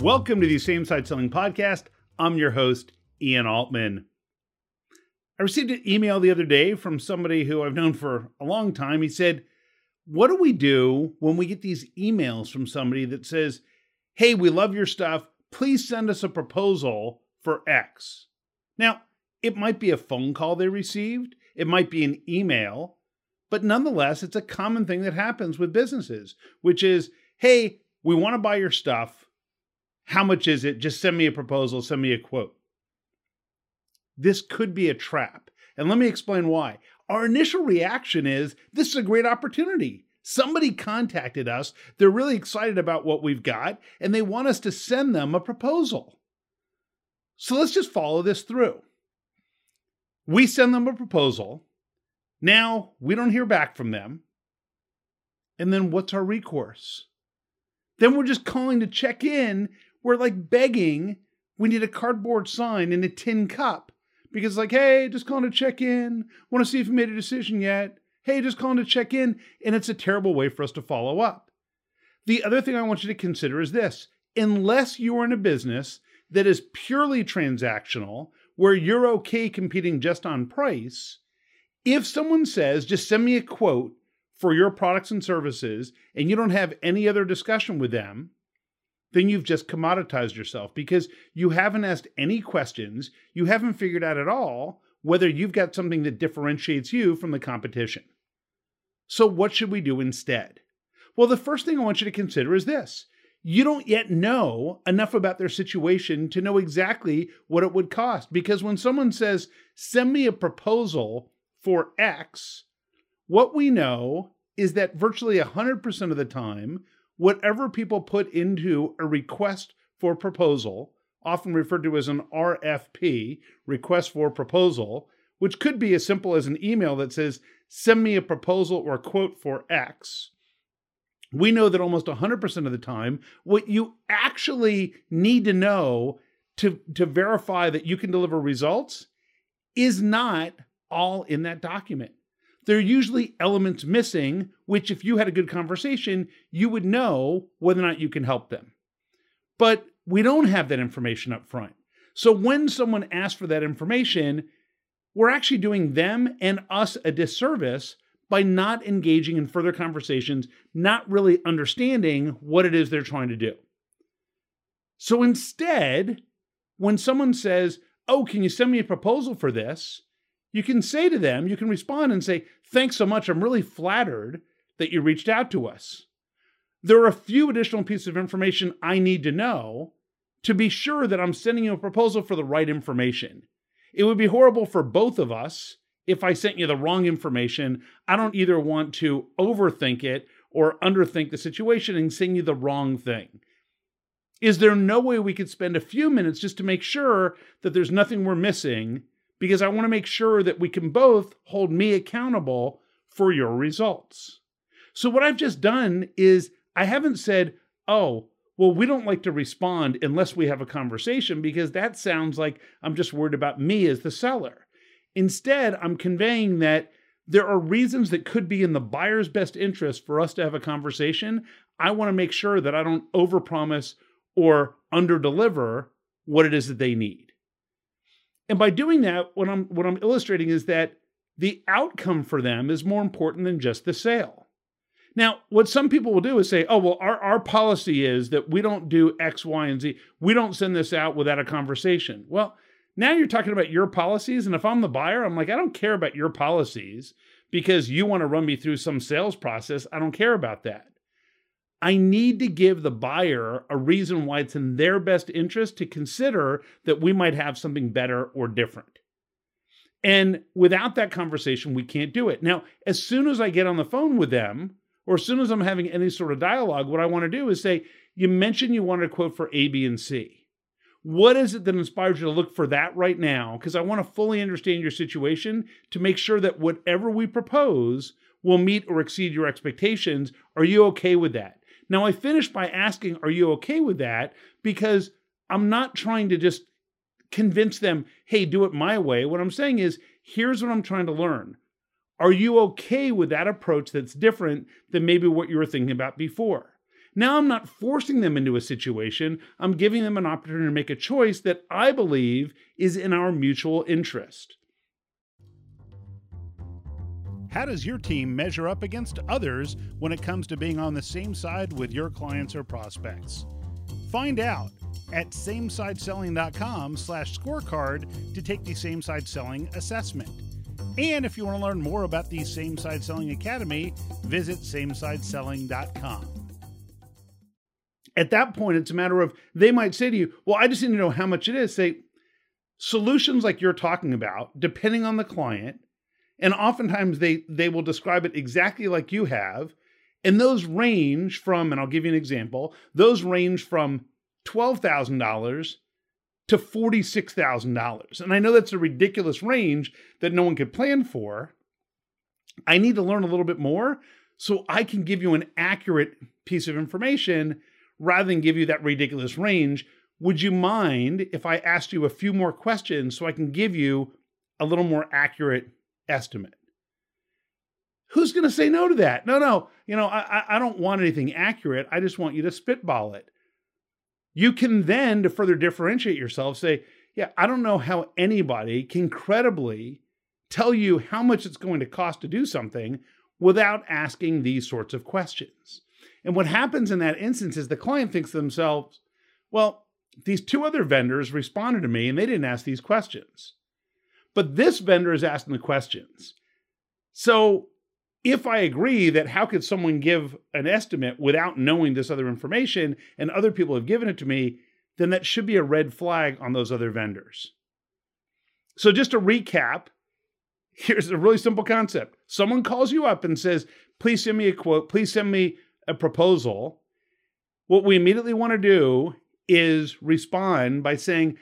Welcome to the Same Side Selling Podcast. I'm your host, Ian Altman. I received an email the other day from somebody who I've known for a long time. He said, What do we do when we get these emails from somebody that says, Hey, we love your stuff. Please send us a proposal for X? Now, it might be a phone call they received, it might be an email, but nonetheless, it's a common thing that happens with businesses, which is, Hey, we want to buy your stuff how much is it? Just send me a proposal, send me a quote. This could be a trap. And let me explain why. Our initial reaction is this is a great opportunity. Somebody contacted us. They're really excited about what we've got, and they want us to send them a proposal. So let's just follow this through. We send them a proposal. Now we don't hear back from them. And then what's our recourse? Then we're just calling to check in we're like begging we need a cardboard sign and a tin cup because like hey just calling to check in. Want to see if you made a decision yet. Hey just calling to check in. And it's a terrible way for us to follow up. The other thing i want you to consider is this. Unless you are in a business that is purely transactional where you're okay competing just on price if someone says just send me a quote for your products and services and you don't have any other discussion with them then you've just commoditized yourself because you haven't asked any questions. You haven't figured out at all whether you've got something that differentiates you from the competition. So, what should we do instead? Well, the first thing I want you to consider is this you don't yet know enough about their situation to know exactly what it would cost. Because when someone says, send me a proposal for X, what we know is that virtually 100% of the time, whatever people put into a request for proposal, often referred to as an RFP, request for proposal, which could be as simple as an email that says, send me a proposal or quote for X. We know that almost 100% of the time, what you actually need to know to, to verify that you can deliver results is not all in that document there are usually elements missing, which, if you had a good conversation, you would know whether or not you can help them. But we don't have that information up front. So when someone asks for that information, we're actually doing them and us a disservice by not engaging in further conversations, not really understanding what it is they're trying to do. So instead, when someone says, Oh, can you send me a proposal for this? You can say to them, you can respond and say, Thanks so much. I'm really flattered that you reached out to us. There are a few additional pieces of information I need to know to be sure that I'm sending you a proposal for the right information. It would be horrible for both of us if I sent you the wrong information. I don't either want to overthink it or underthink the situation and send you the wrong thing. Is there no way we could spend a few minutes just to make sure that there's nothing we're missing because I want to make sure that we can both hold me accountable for your results. So, what I've just done is I haven't said, oh, well, we don't like to respond unless we have a conversation because that sounds like I'm just worried about me as the seller. Instead, I'm conveying that there are reasons that could be in the buyer's best interest for us to have a conversation. I want to make sure that I don't overpromise or underdeliver what it is that they need. And by doing that, what I'm what I'm illustrating is that the outcome for them is more important than just the sale. Now, what some people will do is say, oh, well, our, our policy is that we don't do X, Y, and Z. We don't send this out without a conversation. Well, now you're talking about your policies. And if I'm the buyer, I'm like, I don't care about your policies because you want to run me through some sales process. I don't care about that. I need to give the buyer a reason why it's in their best interest to consider that we might have something better or different. And without that conversation, we can't do it. Now, as soon as I get on the phone with them, or as soon as I'm having any sort of dialogue, what I want to do is say, You mentioned you wanted a quote for A, B, and C. What is it that inspires you to look for that right now? Because I want to fully understand your situation to make sure that whatever we propose will meet or exceed your expectations. Are you okay with that? Now, I finish by asking, Are you okay with that? Because I'm not trying to just convince them, Hey, do it my way. What I'm saying is, Here's what I'm trying to learn. Are you okay with that approach that's different than maybe what you were thinking about before? Now I'm not forcing them into a situation, I'm giving them an opportunity to make a choice that I believe is in our mutual interest. How does your team measure up against others when it comes to being on the same side with your clients or prospects? Find out at samesideselling.com slash scorecard to take the same side selling assessment. And if you want to learn more about the Same Side Selling Academy, visit samesideselling.com. At that point, it's a matter of they might say to you, Well, I just need to know how much it is. Say, solutions like you're talking about, depending on the client, and oftentimes they they will describe it exactly like you have, and those range from, and I'll give you an example, those range from $12,000 to $46,000. And I know that's a ridiculous range that no one could plan for. I need to learn a little bit more so I can give you an accurate piece of information rather than give you that ridiculous range. Would you mind if I asked you a few more questions so I can give you a little more accurate estimate? Who's going to say no to that? No, no. You know, I, I don't want anything accurate. I just want you to spitball it. You can then, to further differentiate yourself, say, yeah, I don't know how anybody can credibly tell you how much it's going to cost to do something without asking these sorts of questions. And what happens in that instance is the client thinks to themselves, well, these two other vendors responded to me and they didn't ask these questions. But this vendor is asking the questions. So if I agree that how could someone give an estimate without knowing this other information and other people have given it to me, then that should be a red flag on those other vendors. So, just to recap, here's a really simple concept. Someone calls you up and says, Please send me a quote, please send me a proposal. What we immediately want to do is respond by saying,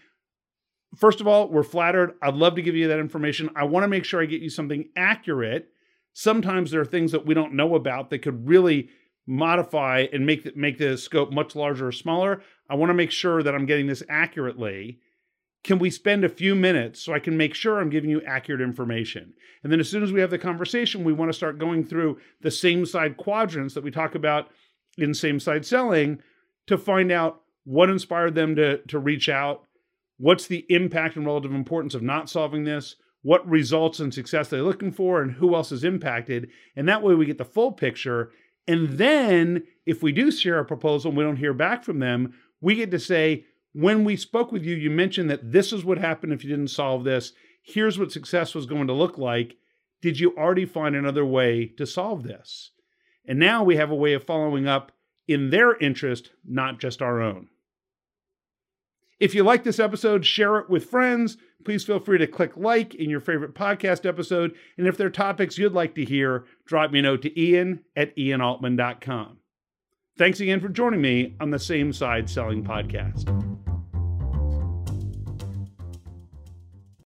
First of all, we're flattered. I'd love to give you that information. I want to make sure I get you something accurate sometimes there are things that we don't know about that could really modify and make the, make the scope much larger or smaller. I want to make sure that I'm getting this accurately. Can we spend a few minutes so I can make sure I'm giving you accurate information? And then as soon as we have the conversation, we want to start going through the same side quadrants that we talk about in same side selling to find out what inspired them to, to reach out, what's the impact and relative importance of not solving this, what results and success they're looking for and who else is impacted. And that way we get the full picture. And then if we do share a proposal and we don't hear back from them, we get to say, when we spoke with you, you mentioned that this is what happened if you didn't solve this. Here's what success was going to look like. Did you already find another way to solve this? And now we have a way of following up in their interest, not just our own. If you like this episode, share it with friends. Please feel free to click like in your favorite podcast episode. And if there are topics you'd like to hear, drop me a note to ian at ianaltman.com. Thanks again for joining me on the Same Side Selling Podcast.